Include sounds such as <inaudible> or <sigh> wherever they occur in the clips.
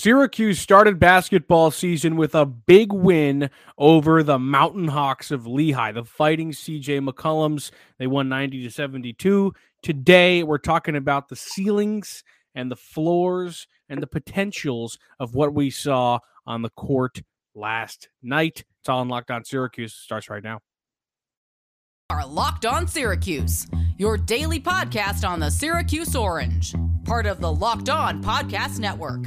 Syracuse started basketball season with a big win over the Mountain Hawks of Lehigh, the fighting CJ McCollums. They won 90 to 72. Today, we're talking about the ceilings and the floors and the potentials of what we saw on the court last night. It's all on Locked On Syracuse. Starts right now. Are Locked On Syracuse, your daily podcast on the Syracuse Orange, part of the Locked On Podcast Network.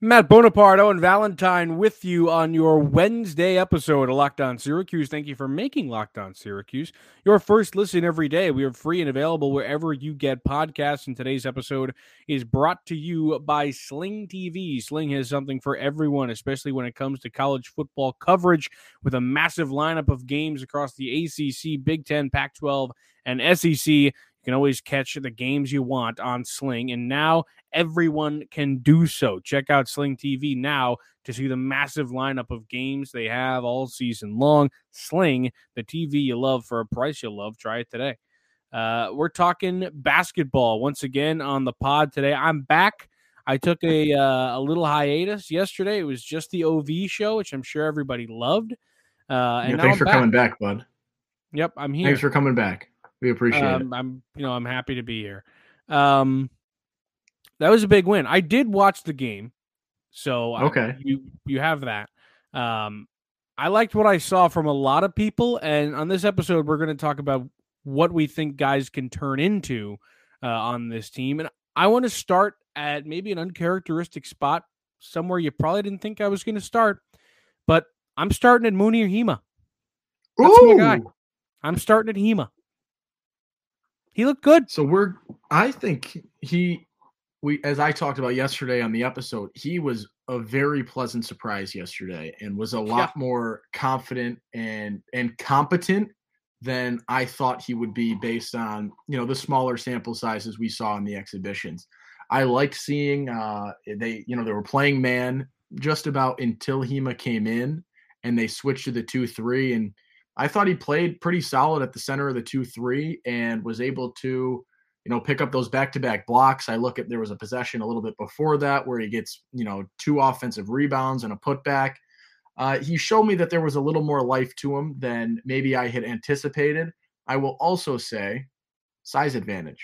Matt Bonaparte, and Valentine with you on your Wednesday episode of Locked On Syracuse. Thank you for making Locked On Syracuse your first listen every day. We are free and available wherever you get podcasts. And today's episode is brought to you by Sling TV. Sling has something for everyone, especially when it comes to college football coverage with a massive lineup of games across the ACC, Big Ten, Pac 12, and SEC. You can always catch the games you want on Sling. And now everyone can do so. Check out Sling TV now to see the massive lineup of games they have all season long. Sling, the TV you love for a price you love. Try it today. Uh, we're talking basketball once again on the pod today. I'm back. I took a uh, a little hiatus yesterday. It was just the OV show, which I'm sure everybody loved. Uh, and yeah, thanks I'm for back. coming back, bud. Yep, I'm here. Thanks for coming back. We appreciate um, I'm you know I'm happy to be here. Um, that was a big win. I did watch the game, so I- Okay. you you have that. Um, I liked what I saw from a lot of people, and on this episode, we're going to talk about what we think guys can turn into uh, on this team. And I want to start at maybe an uncharacteristic spot, somewhere you probably didn't think I was going to start, but I'm starting at Mounir Hima. it. That's my guy. Ooh! I'm starting at Hima. He looked good. So we're I think he we as I talked about yesterday on the episode, he was a very pleasant surprise yesterday and was a lot more confident and and competent than I thought he would be based on, you know, the smaller sample sizes we saw in the exhibitions. I liked seeing uh they, you know, they were playing man just about until Hima came in and they switched to the 2-3 and I thought he played pretty solid at the center of the 2-3 and was able to you know, pick up those back-to-back blocks. I look at there was a possession a little bit before that where he gets, you know, two offensive rebounds and a putback. Uh, he showed me that there was a little more life to him than maybe I had anticipated. I will also say size advantage.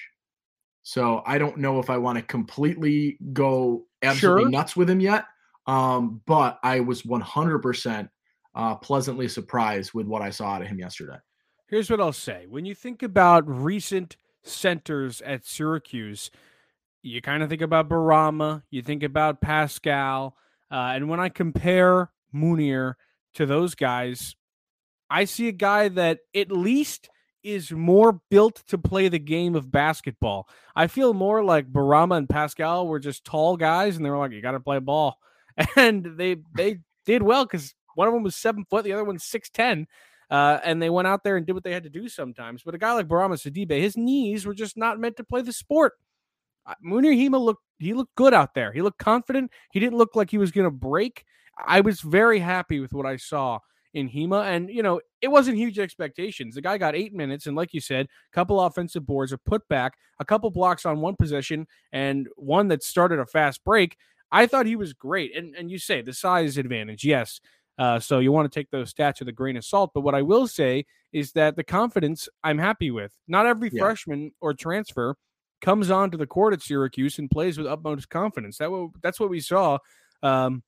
So I don't know if I want to completely go absolutely Sure. nuts with him yet. Um, but I was 100% uh, pleasantly surprised with what I saw out of him yesterday. Here's what I'll say. When you think about recent centers at Syracuse, you kind of think about Bourama, you think about Paschal, uh, and when I compare Mounir to those guys, I see a guy that at least is more built to play the game of basketball. I feel more like Bourama and Paschal were just tall guys, and they were like, "You got to play ball," <laughs> and they they did well because one of them was seven foot, the other one's six ten. Uh, and they went out there and did what they had to do sometimes. But a guy like Bourama Sidibe, his knees were just not meant to play the sport. Uh, Mounir Hima looked he looked good out there. He looked confident. He didn't look like he was going to break. I was very happy with what I saw in Hima, and you know it wasn't huge expectations. The guy got eight minutes, and like you said, a couple offensive boards, a putback, a couple blocks on one possession, and one that started a fast break. I thought he was great, and and you say the size advantage, yes. Uh, so you want to take those stats with a grain of salt. But what I will say is that the confidence I'm happy with. Not every Yeah. freshman or transfer comes onto the court at Syracuse and plays with utmost confidence. That wa- that's what we saw. Um,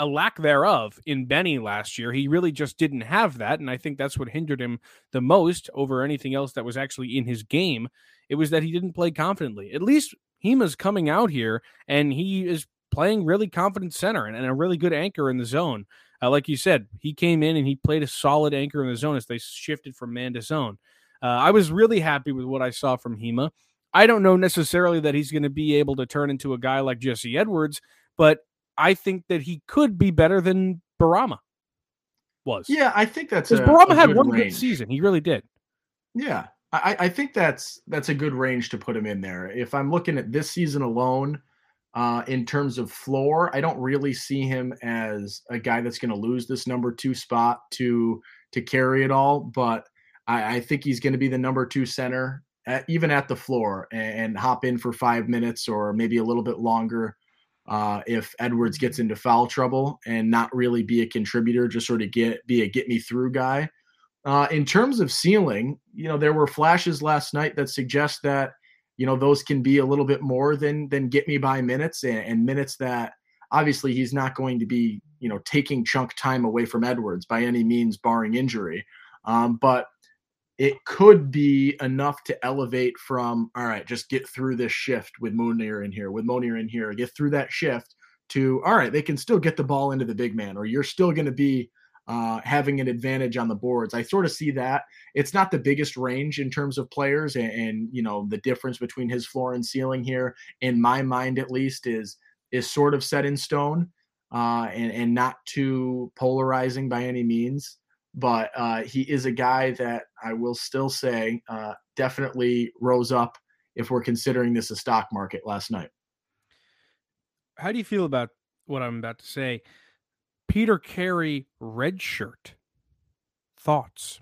a lack thereof in Benny last year. He really just didn't have that, and I think that's what hindered him the most over anything else that was actually in his game. It was that he didn't play confidently. At least Hima's coming out here and he is playing really confident center and, and a really good anchor in the zone. Uh, like you said, he came in and he played a solid anchor in the zone as they shifted from man to zone. Uh, I was really happy with what I saw from Hima. I don't know necessarily that he's going to be able to turn into a guy like Jesse Edwards, but I think that he could be better than Bourama was. Yeah, I think that's because Bourama had one range. good season. He really did. Yeah, I, I think that's that's a good range to put him in there. If I'm looking at this season alone, uh, in terms of floor, I don't really see him as a guy that's going to lose this number two spot to to carry it all. But I, I think he's going to be the number two center, at, even at the floor, and, and, hop in for five minutes or maybe a little bit longer uh, if Edwards gets into foul trouble and not really be a contributor, just sort of get be a get me through guy. Uh, in terms of ceiling, you know, there were flashes last night that suggest that, you know, those can be a little bit more than than get me by minutes and, and minutes that obviously he's not going to be, you know, taking chunk time away from Edwards by any means, barring injury. Um, but it could be enough to elevate from all right, just get through this shift with Mounir in here, with Mounir in here, get through that shift to all right, they can still get the ball into the big man, or you're still going to be uh, having an advantage on the boards. I sort of see that. It's not the biggest range in terms of players, and, and, you know the difference between his floor and ceiling here, in my mind at least, is is sort of set in stone, uh, and and not too polarizing by any means. But uh, he is a guy that I will still say uh, definitely rose up if we're considering this a stock market last night. How do you feel about what I'm about to say? Peter Carey red shirt. Thoughts?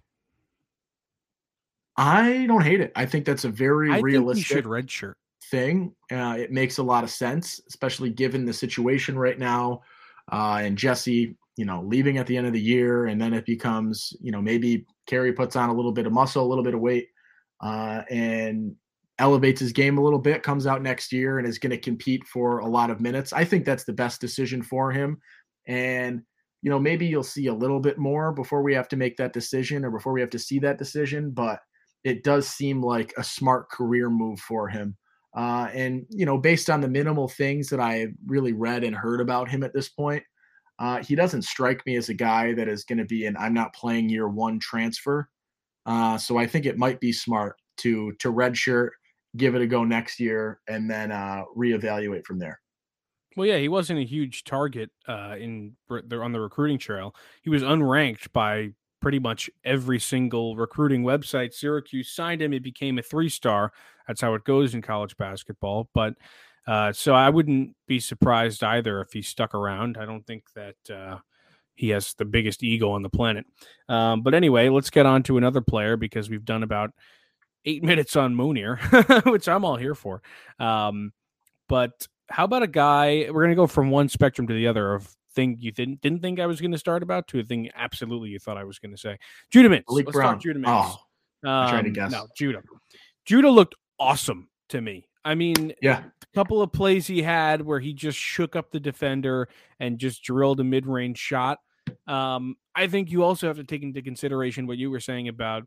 I don't hate it. I think that's a very I realistic red shirt thing. Uh, it makes a lot of sense, especially given the situation right now. Uh, and Jesse, you know, leaving at the end of the year, and then it becomes, you know, maybe Carey puts on a little bit of muscle, a little bit of weight, uh, and elevates his game a little bit, comes out next year and is going to compete for a lot of minutes. I think that's the best decision for him. And, you know, maybe you'll see a little bit more before we have to make that decision or before we have to see that decision. But it does seem like a smart career move for him. Uh, and, you know, based on the minimal things that I really read and heard about him at this point, uh, he doesn't strike me as a guy that is going to be an I'm not playing year one transfer. Uh, so I think it might be smart to to redshirt, give it a go next year, and then uh, reevaluate from there. Well, yeah, he wasn't a huge target uh, in on the recruiting trail. He was unranked by pretty much every single recruiting website. Syracuse signed him; it became a three star. That's how it goes in college basketball. But uh, so I wouldn't be surprised either if he stuck around. I don't think that uh, he has the biggest ego on the planet. Um, but anyway, let's get on to another player because we've done about eight minutes on Mounir, <laughs> which I'm all here for. Um, but how about a guy? We're going to go from one spectrum to the other of thing you didn't didn't think I was going to start about to a thing absolutely you thought I was going to say. Judah Mintz. Malik Let's Brown. Judah Mintz. Oh, um, trying to guess. No, Judah. Judah looked awesome to me. I mean, yeah, a couple of plays he had where he just shook up the defender and just drilled a mid range shot. Um, I think you also have to take into consideration what you were saying about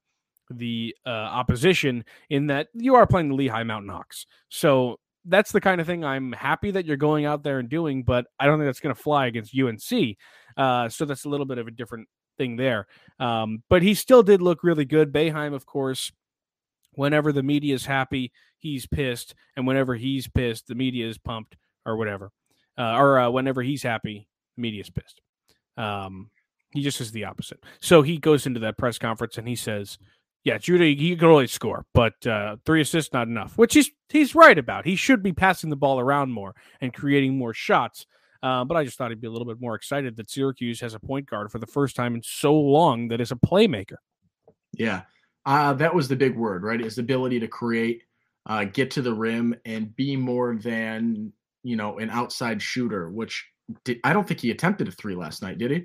the uh, opposition in that you are playing the Lehigh Mountain Hawks. So that's the kind of thing I'm happy that you're going out there and doing, but I don't think that's going to fly against UNC. Uh, so that's a little bit of a different thing there. Um, but he still did look really good. Boeheim, of course, whenever the media is happy, he's pissed, and whenever he's pissed, the media is pumped or whatever. Uh, or uh, whenever he's happy, the media is pissed. Um, he just is the opposite. So he goes into that press conference and he says, yeah, Judah, he can only score, but uh, three assists not enough, which he's he's right about. He should be passing the ball around more and creating more shots. Uh, but I just thought he'd be a little bit more excited that Syracuse has a point guard for the first time in so long that is a playmaker. Yeah, uh, that was the big word, right? His ability to create, uh, get to the rim, and be more than you know an outside shooter. Which did, I don't think he attempted a three last night, did he?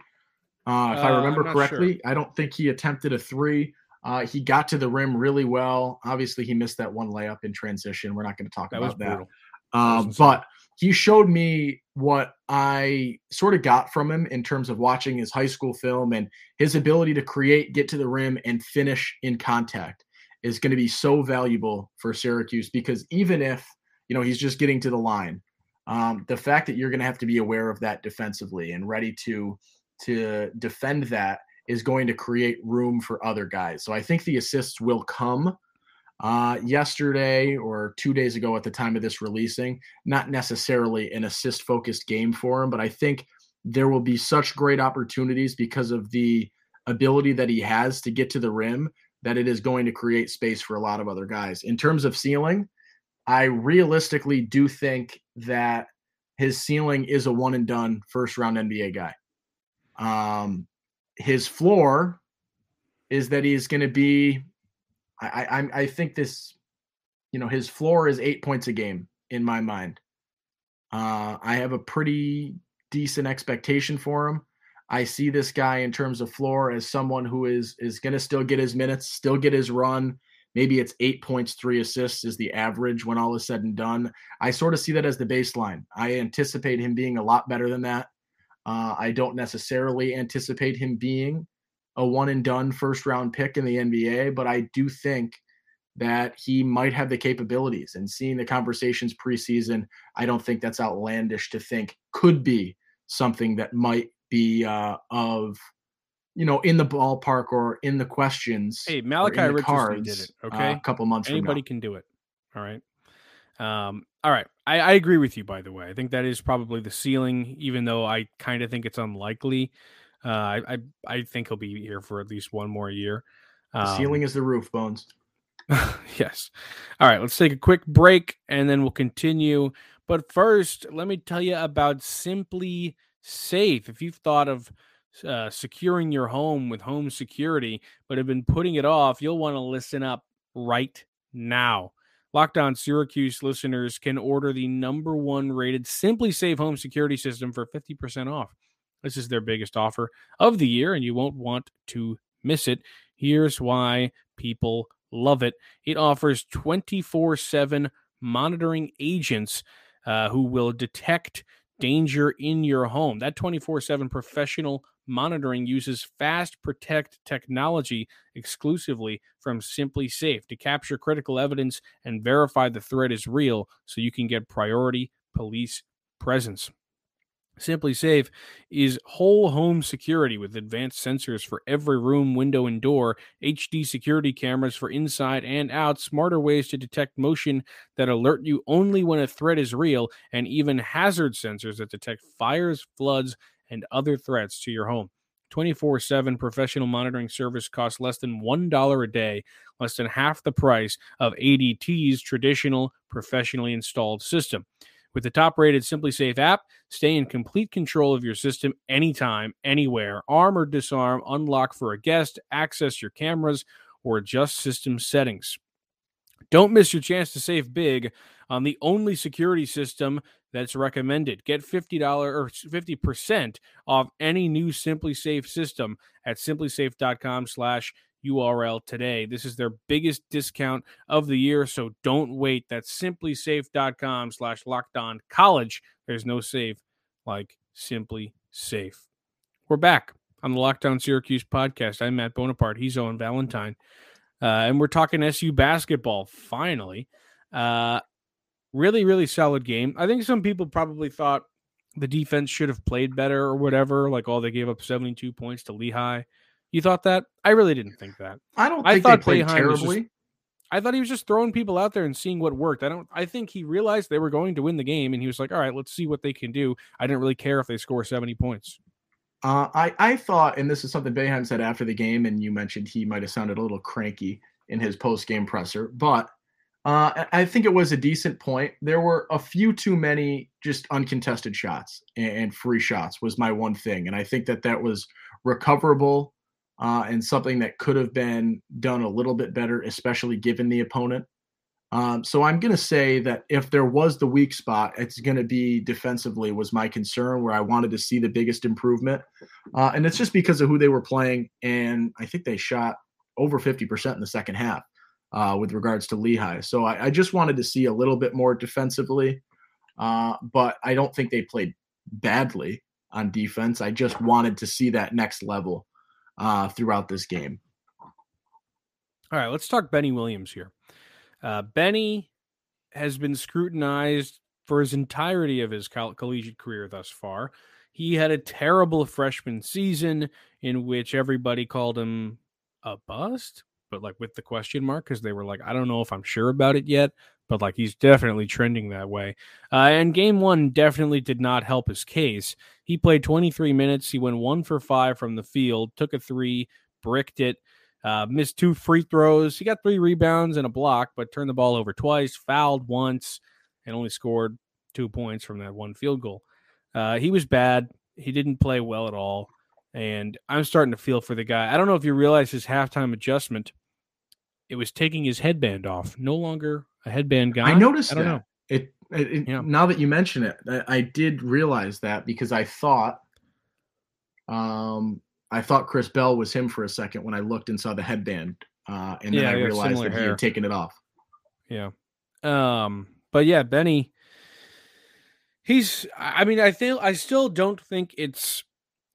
Uh, if I uh, remember correctly, sure. I don't think he attempted a three. Uh, he got to the rim really well. Obviously, he missed that one layup in transition. We're not going to talk that about that. Um, but he showed me what I sort of got from him in terms of watching his high school film and his ability to create, get to the rim, and finish in contact is going to be so valuable for Syracuse because even if you know he's just getting to the line, um, the fact that you're going to have to be aware of that defensively and ready to to defend that is going to create room for other guys. So I think the assists will come uh, yesterday or two days ago at the time of this releasing. Not necessarily an assist focused game for him, but I think there will be such great opportunities because of the ability that he has to get to the rim that it is going to create space for a lot of other guys. In terms of ceiling, I realistically do think that his ceiling is a one and done first round NBA guy. Um, his floor is that he's going to be. I, I I think this, you know, his floor is eight points a game in my mind. Uh, I have a pretty decent expectation for him. I see this guy in terms of floor as someone who is is going to still get his minutes, still get his run. Maybe it's eight points, three assists is the average when all is said and done. I sort of see that as the baseline. I anticipate him being a lot better than that. Uh, I don't necessarily anticipate him being a one and done first round pick in the NBA, but I do think that he might have the capabilities. And seeing the conversations preseason, I don't think that's outlandish to think could be something that might be uh, of you know in the ballpark or in the questions. Hey, Malachi Richardson cards, did it. Uh, okay, uh, a couple months. Anybody can do it. All right. Um, all right. I, I agree with you. By the way, I think that is probably the ceiling, even though I kind of think it's unlikely. Uh, I, I, I think he'll be here for at least one more year. Um, the ceiling is the roof, Bones. <laughs> yes. All right, let's take a quick break and then we'll continue. But first, let me tell you about Simply Safe. If you've thought of uh, securing your home with home security, but have been putting it off, you'll want to listen up right now. Locked On Syracuse listeners can order the number one rated SimpliSafe home security system for 50% off. This is their biggest offer of the year, and you won't want to miss it. Here's why people love it. It offers 24 7 monitoring agents uh, who will detect danger in your home. That 24 7 professional monitoring uses Fast Protect technology exclusively from SimpliSafe to capture critical evidence and verify the threat is real so you can get priority police presence. SimpliSafe is whole home security with advanced sensors for every room, window, and door, HD security cameras for inside and out, smarter ways to detect motion that alert you only when a threat is real, and even hazard sensors that detect fires, floods, and other threats to your home. 24 7 professional monitoring service costs less than $1 a day, less than half the price of ADT's traditional professionally installed system. With the top rated SimpliSafe app, stay in complete control of your system anytime, anywhere. Arm or disarm, unlock for a guest, access your cameras, or adjust system settings. Don't miss your chance to save big on the only security system that's recommended. Get $50 or 50% off any new SimpliSafe system at simplisafe.com slash URL today. This is their biggest discount of the year, so don't wait. That's simplisafe.com slash locked on college. There's no safe like Simply Safe. We're back on the Locked On Syracuse podcast. I'm Matt Bonaparte. He's Owen Valentine. Uh, and we're talking SU basketball finally. Uh, really, really solid game. I think some people probably thought the defense should have played better or whatever. Like, oh, they gave up 72 points to Lehigh. You thought that? I really didn't think that. I don't I thought they played terribly. Just, I thought he was just throwing people out there and seeing what worked. I don't. I think he realized they were going to win the game, and he was like, "All right, let's see what they can do." I didn't really care if they score seventy points. Uh, I I thought, and this is something Boeheim said after the game, and you mentioned he might have sounded a little cranky in his post game presser, but uh, I think it was a decent point. There were a few too many just uncontested shots and free shots was my one thing, and I think that that was recoverable uh, and something that could have been done a little bit better, especially given the opponent. Um, so I'm going to say that if there was the weak spot, it's going to be defensively was my concern where I wanted to see the biggest improvement, uh, and it's just because of who they were playing, and I think they shot over 50% in the second half uh, with regards to Lehigh. So I, I, just wanted to see a little bit more defensively, uh, but I don't think they played badly on defense. I just wanted to see that next level uh, throughout this game. All right, let's talk Benny Williams here. Uh, Benny has been scrutinized for his entirety of his coll- collegiate career thus far. He had a terrible freshman season in which everybody called him a bust, but like with the question mark because they were like, I don't know if I'm sure about it yet, but like he's definitely trending that way. Uh, and game one definitely did not help his case. He played 23 minutes. He went one for five from the field, took a three, bricked it, uh, missed two free throws. He got three rebounds and a block, but turned the ball over twice, fouled once, and only scored two points from that one field goal. Uh, he was bad. He didn't play well at all. And I'm starting to feel for the guy. I don't know if you realize his halftime adjustment. It was taking his headband off. No longer a headband guy. I noticed I don't that. know. It, it, Yeah. now that you mention it, I, I did realize that because I thought, um, I thought Chris Bell was him for a second when I looked and saw the headband, uh, and then Yeah, I realized that he had taken it off. Yeah. Um, but yeah, Benny he's I I mean, I feel I still don't think it's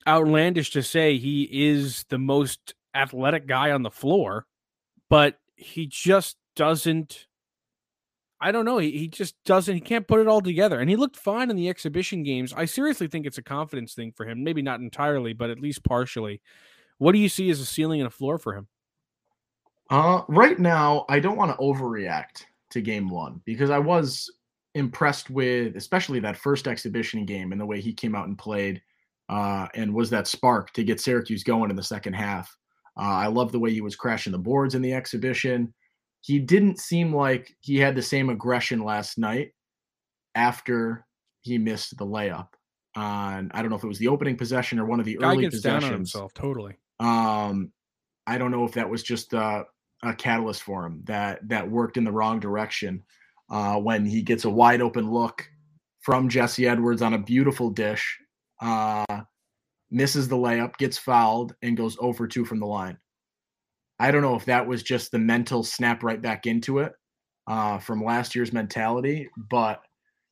outlandish to say he is the most athletic guy on the floor, but he just doesn't I don't know. He, he just doesn't. He can't put it all together. And he looked fine in the exhibition games. I seriously think it's a confidence thing for him. Maybe not entirely, but at least partially. What do you see as a ceiling and a floor for him? Uh, right now, I don't want to overreact to game one because I was impressed with, especially that first exhibition game and the way he came out and played, uh, and was that spark to get Syracuse going in the second half. Uh, I love the way he was crashing the boards in the exhibition. He didn't seem like he had the same aggression last night after he missed the layup. On I don't know if it was the opening possession or one of the Guy early gets down on possessions. himself totally. Um, I don't know if that was just a, a catalyst for him that that worked in the wrong direction uh, when he gets a wide open look from Jesse Edwards on a beautiful dish, uh, misses the layup, gets fouled, and goes over two from the line. I don't know if that was just the mental snap right back into it uh, from last year's mentality, but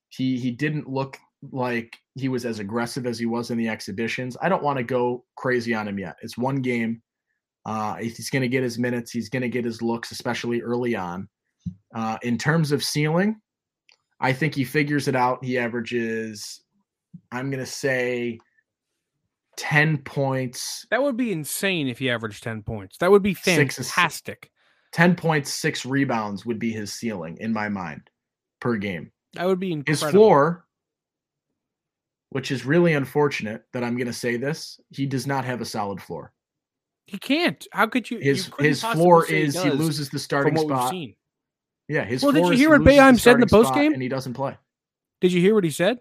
he he didn't look like he was as aggressive as he was in the exhibitions. I don't want to go crazy on him yet. It's one game. Uh, he's going to get his minutes. He's going to get his looks, especially early on. Uh, in terms of ceiling, I think he figures it out. He averages, I'm going to say, 10 points, That would be insane if he averaged 10 points. That would be fantastic. 10 points, six rebounds would be his ceiling in my mind per game. That would be His floor, which is really unfortunate that I'm going to say this, he does not have a solid floor. He can't. How could you? His you his floor is he does loses the starting spot. Yeah, his Well, did you hear what the said in the post game? and he doesn't play. Did you hear what he said?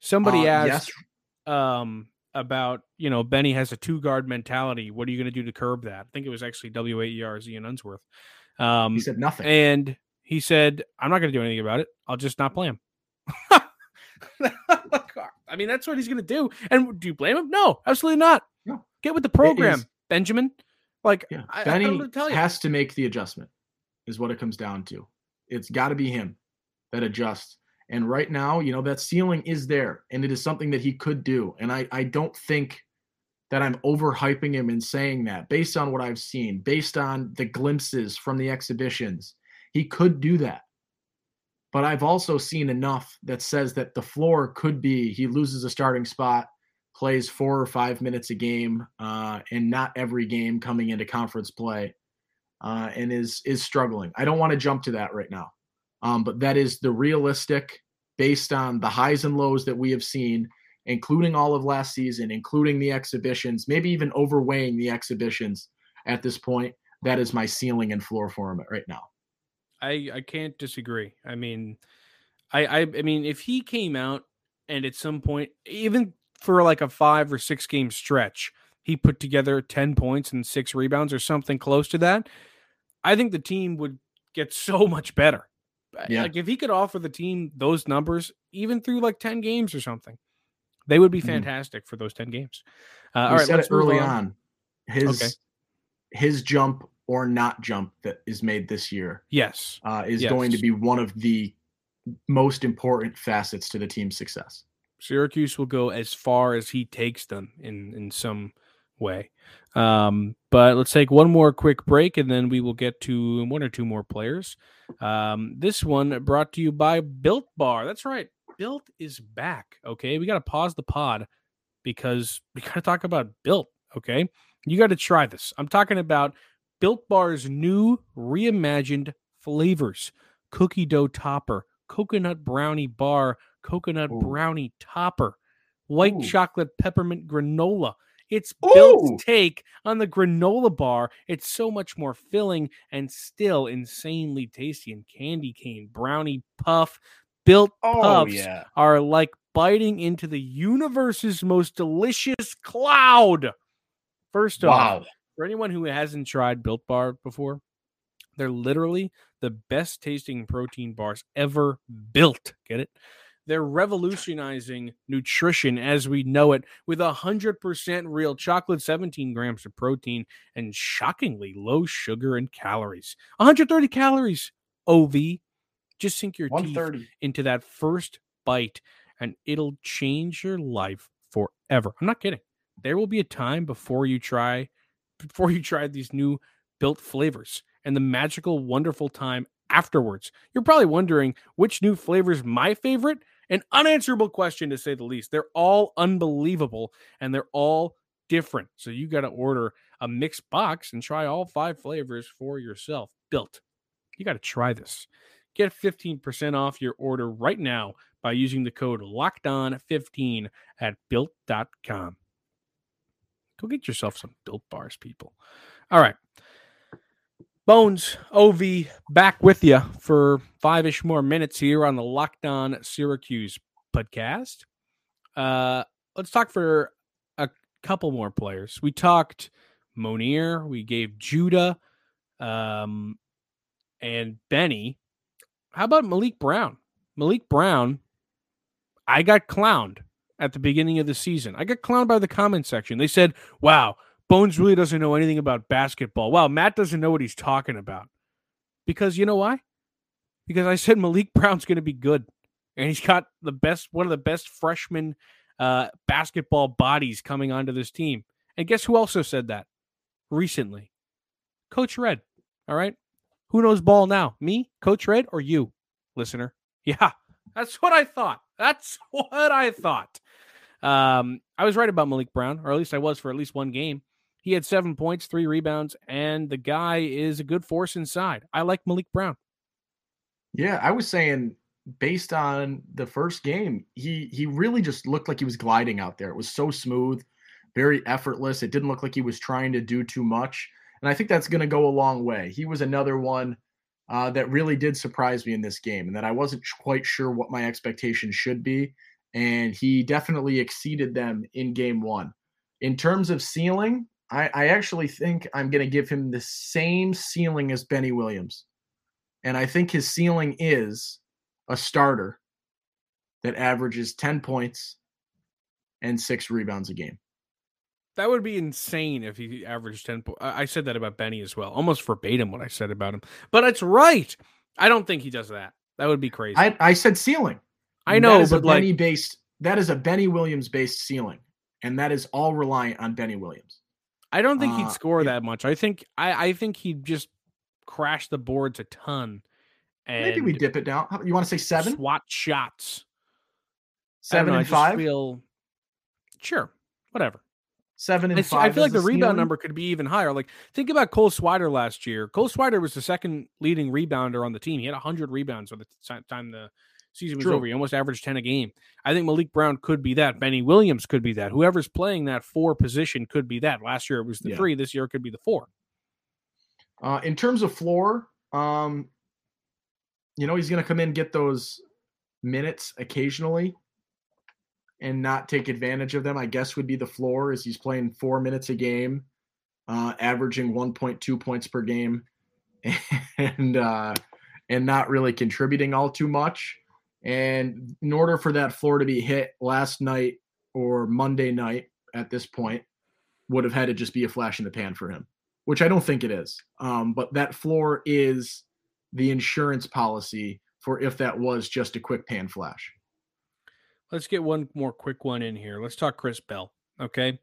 Somebody Uh, asked um, about you know Benny has a two guard mentality. What are you going to do to curb that? I think it was actually W A E R Z and Unsworth. Um, He said nothing. and he said, "I'm not going to do anything about it. I'll just not play him." <laughs> I mean, that's what he's going to do. And do you blame him? No, absolutely not. No. Get with the program, Benjamin. Like, yeah, I, I Benny what to tell you. has to make the adjustment. Is what it comes down to. It's got to be him that adjusts. And right now, you know that ceiling is there, and it is something that he could do. And I I don't think that I'm overhyping him in saying that based on what I've seen, based on the glimpses from the exhibitions, he could do that. But I've also seen enough that says that the floor could be he loses a starting spot, plays four or five minutes a game, uh, and not every game coming into conference play, uh, and is is struggling. I don't want to jump to that right now, um, but that is the realistic, based on the highs and lows that we have seen, including all of last season, including the exhibitions, maybe even overweighing the exhibitions at this point. That is my ceiling and floor for him right now. I I can't disagree. I mean, I I, I mean, if he came out and at some point, even for like a five or six game stretch, he put together ten points and six rebounds or something close to that, I think the team would get so much better. Yeah. Like if he could offer the team those numbers, even through like ten games or something, they would be Mhm. fantastic for those ten games. Uh, all right, let's early move on. His Okay. his jump or not jump that is made this year Yes, uh, is going to be one of the most important facets to the team's success. Syracuse will go as far as he takes them in in some way. Um, but let's take one more quick break and then we will get to one or two more players. Um, this one brought to you by Built Bar. That's right, Built is back. Okay, we got to pause the pod because we got to talk about Built. Okay, you got to try this. I'm talking about Built Bar's new reimagined flavors cookie dough topper, coconut brownie bar, coconut Ooh. brownie topper, white Ooh. chocolate peppermint granola. It's Ooh. take on the granola bar. It's so much more filling and still insanely tasty. And candy cane, brownie puff, Built Oh puffs yeah. are like biting into the universe's most delicious cloud. First off, Wow. for anyone who hasn't tried Built Bar before, they're literally the best tasting protein bars ever built. Get it? They're revolutionizing nutrition as we know it with 100% real chocolate, 17 grams of protein, and shockingly low sugar and calories. 130 calories, OV. Just sink your teeth into that first bite and it'll change your life forever. I'm not kidding. There will be a time before you try before you try these new built flavors and the magical wonderful time afterwards. You're probably wondering which new flavor is my favorite? An unanswerable question to say the least. They're all unbelievable and they're all different. So you got to order a mixed box and try all five flavors for yourself. Built. You got to try this. Get 15% off your order right now by using the code LOCKEDON15 at built.com. Go get yourself some built bars, people. All right. Bones, OV, back with you for five ish more minutes here on the Locked On Syracuse podcast. Uh, let's talk for a couple more players. We talked Mounir, we gave Judah, um, and Benny. How about Maliq Brown? Maliq Brown, I got clowned at the beginning of the season. I got clowned by the comment section. They said, wow, Bones really doesn't know anything about basketball. Wow, Matt doesn't know what he's talking about. Because you know why? Because I said Maliq <laughs> Brown's going to be good. And he's got the best, one of the best freshman uh, basketball bodies coming onto this team. And guess who also said that recently? Coach Red. All right. Who knows ball now? Me, Coach Red, or you, listener? <laughs> Yeah, that's what I thought. That's <laughs> what I thought. Um, I was right about Maliq Brown, or at least I was for at least one game. He had seven points, three rebounds, and the guy is a good force inside. I like Maliq Brown. Yeah, I was saying based on the first game, he he really just looked like he was gliding out there. It was so smooth, very effortless. It didn't look like he was trying to do too much. And I think that's going to go a long way. He was another one uh, that really did surprise me in this game, and that I wasn't quite sure what my expectations should be. And he definitely exceeded them in game one. In terms of ceiling, I, I actually think I'm going to give him the same ceiling as Benny Williams. And I think his ceiling is a starter that averages 10 points and six rebounds a game. That would be insane if he averaged 10 points. I said that about Benny as well, almost verbatim what I said about him. But it's right. I don't think he does that. That would be crazy. I, I said ceiling. I know, that is but a like, Benny based that is a Benny Williams based ceiling. And that is all reliant on Benny Williams. I don't think he'd uh, score yeah. that much. I think I, I think he'd just crash the boards a ton. And Maybe we dip it down. You want to say seven? swat shots. Seven know, and five? Feel, sure, whatever. Seven and I, five. I feel like the rebound ceiling? number could be even higher. Like think about Cole Swider last year. Cole Swider was the second leading rebounder on the team. He had 100 rebounds by the time the season was True. over. He almost averaged 10 a game. I think Maliq Brown could be that. Benny Williams could be that. Whoever's playing that four position could be that. Last year it was the Yeah. three. This year it could be the four. Uh, in terms of floor, um, you know, he's going to come in get those minutes occasionally and not take advantage of them. I guess would be the floor is he's playing four minutes a game, uh, averaging 1.2 points per game, <laughs> and uh, and not really contributing all too much. And in order for that floor to be hit last night or Monday night at this point, would have had to just be a flash in the pan for him which I don't think it is. Um, but that floor is the insurance policy for if that was just a quick pan flash. Let's get one more quick one in here. Let's talk Chris Bell. Okay.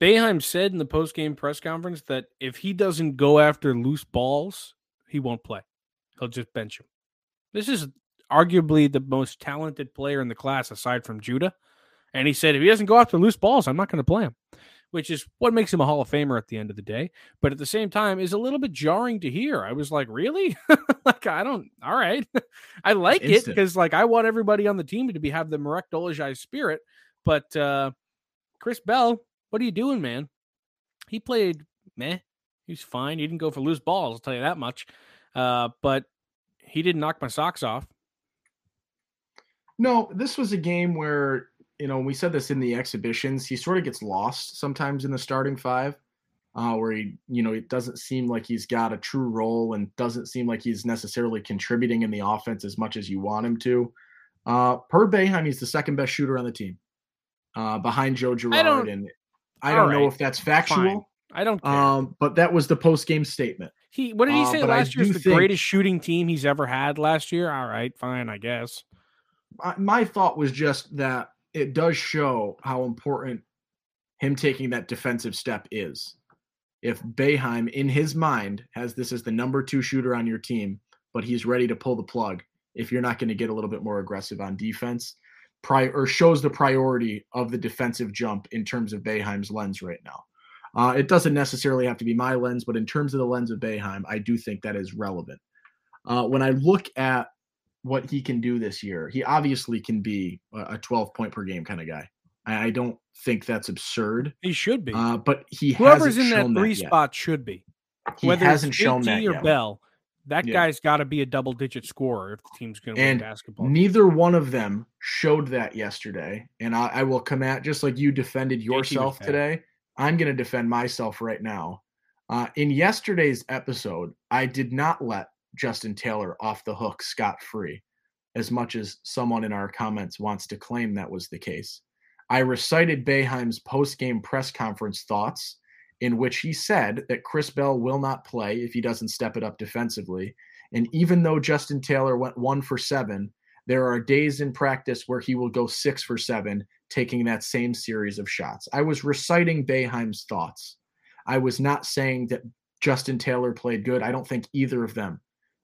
Boeheim said in the post game press conference that if he doesn't go after loose balls, he won't play. He'll just bench him. This is arguably the most talented player in the class aside from Judah. And he said, if he doesn't go after loose balls, I'm not going to play him. which is what makes him a Hall of Famer at the end of the day. But at the same time, is a little bit jarring to hear. I was like, really? <laughs> like, I don't. All right, <laughs> I like it because like I want everybody on the team to be have the Marek Dolezaj spirit. But uh Chris Bell, what are you doing, man? He played meh. He's fine. He didn't go for loose balls. I'll tell you that much. Uh, but he didn't knock my socks off. No, this was a game where you know we said this in the exhibitions. He sort of gets lost sometimes in the starting five, uh, where he you know it doesn't seem like he's got a true role and doesn't seem like he's necessarily contributing in the offense as much as you want him to. Uh, per Boeheim, he's the second best shooter on the team, uh, behind Joe Girard, and I don't right. know if that's factual. Fine. I don't care. Um, but that was the post game statement. He what did he uh, say uh, last year? the think, greatest shooting team he's ever had last year. All right, fine, I guess my thought was just that it does show how important him taking that defensive step is. If Boeheim, in his mind, has this as the number two shooter on your team, but he's ready to pull the plug, if you're not going to get a little bit more aggressive on defense, or shows the priority of the defensive jump in terms of Boeheim's lens right now. Uh, it doesn't necessarily have to be my lens, but in terms of the lens of Boeheim, I do think that is relevant. Uh, when I look at what he can do this year. He obviously can be a 12 point per game kind of guy. I, don't think that's absurd. He should be. Uh, but he whoever's in that three that spot should be. He Whether hasn't shown that or yet. Bell, that yeah. guy's got to be a double digit scorer if the team's going to win basketball. Neither one of them showed that yesterday. And I, I will come at just like you defended yourself today. I'm going to defend myself right now. Uh, in yesterday's episode, I did not let Justin Taylor off the hook scot free, as much as someone in our comments wants to claim that was the case. I recited Boeheim's post game press conference thoughts, in which he said that Chris Bell will not play if he doesn't step it up defensively. And even though Justin Taylor went one for seven, there are days in practice where he will go six for seven, taking that same series of shots. I was reciting Boeheim's thoughts. I was not saying that Justin Taylor played good. I don't think either of them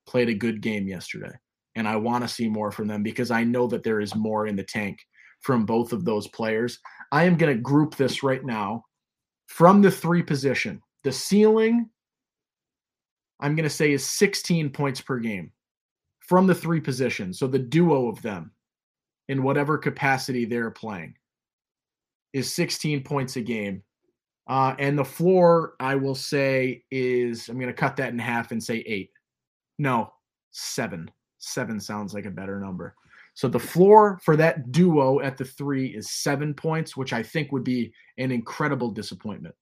played a good game yesterday. And I want to see more from them because I know that there is more in the tank from both of those players. I am going to group this right now from the three position. The ceiling, I'm going to say, is 16 points per game from the three positions. So the duo of them, in whatever capacity they're playing, is 16 points a game. Uh, and the floor, I will say, is I'm going to cut that in half and say eight. No, seven. Seven sounds like a better number. So the floor for that duo at the three is seven points, which I think would be an incredible disappointment.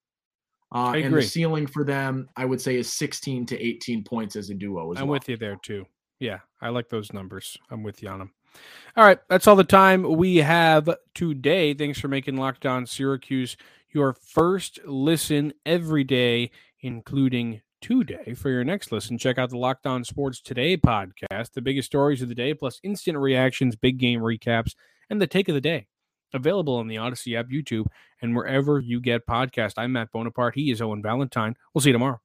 Uh, and the ceiling for them, I would say, is 16 to 18 points as a duo. As I'm well. with you there too. Yeah, I like those numbers. I'm with you on them. All right, that's all the time we have today. Thanks for making Locked On Syracuse your first listen every day, including today. For your next listen, check out the Locked On Sports Today podcast, the biggest stories of the day, plus instant reactions, big game recaps, and the take of the day. Available on the Odyssey app, YouTube, and wherever you get podcast. I'm Matt Bonaparte. He is Owen Valentine. We'll see you tomorrow.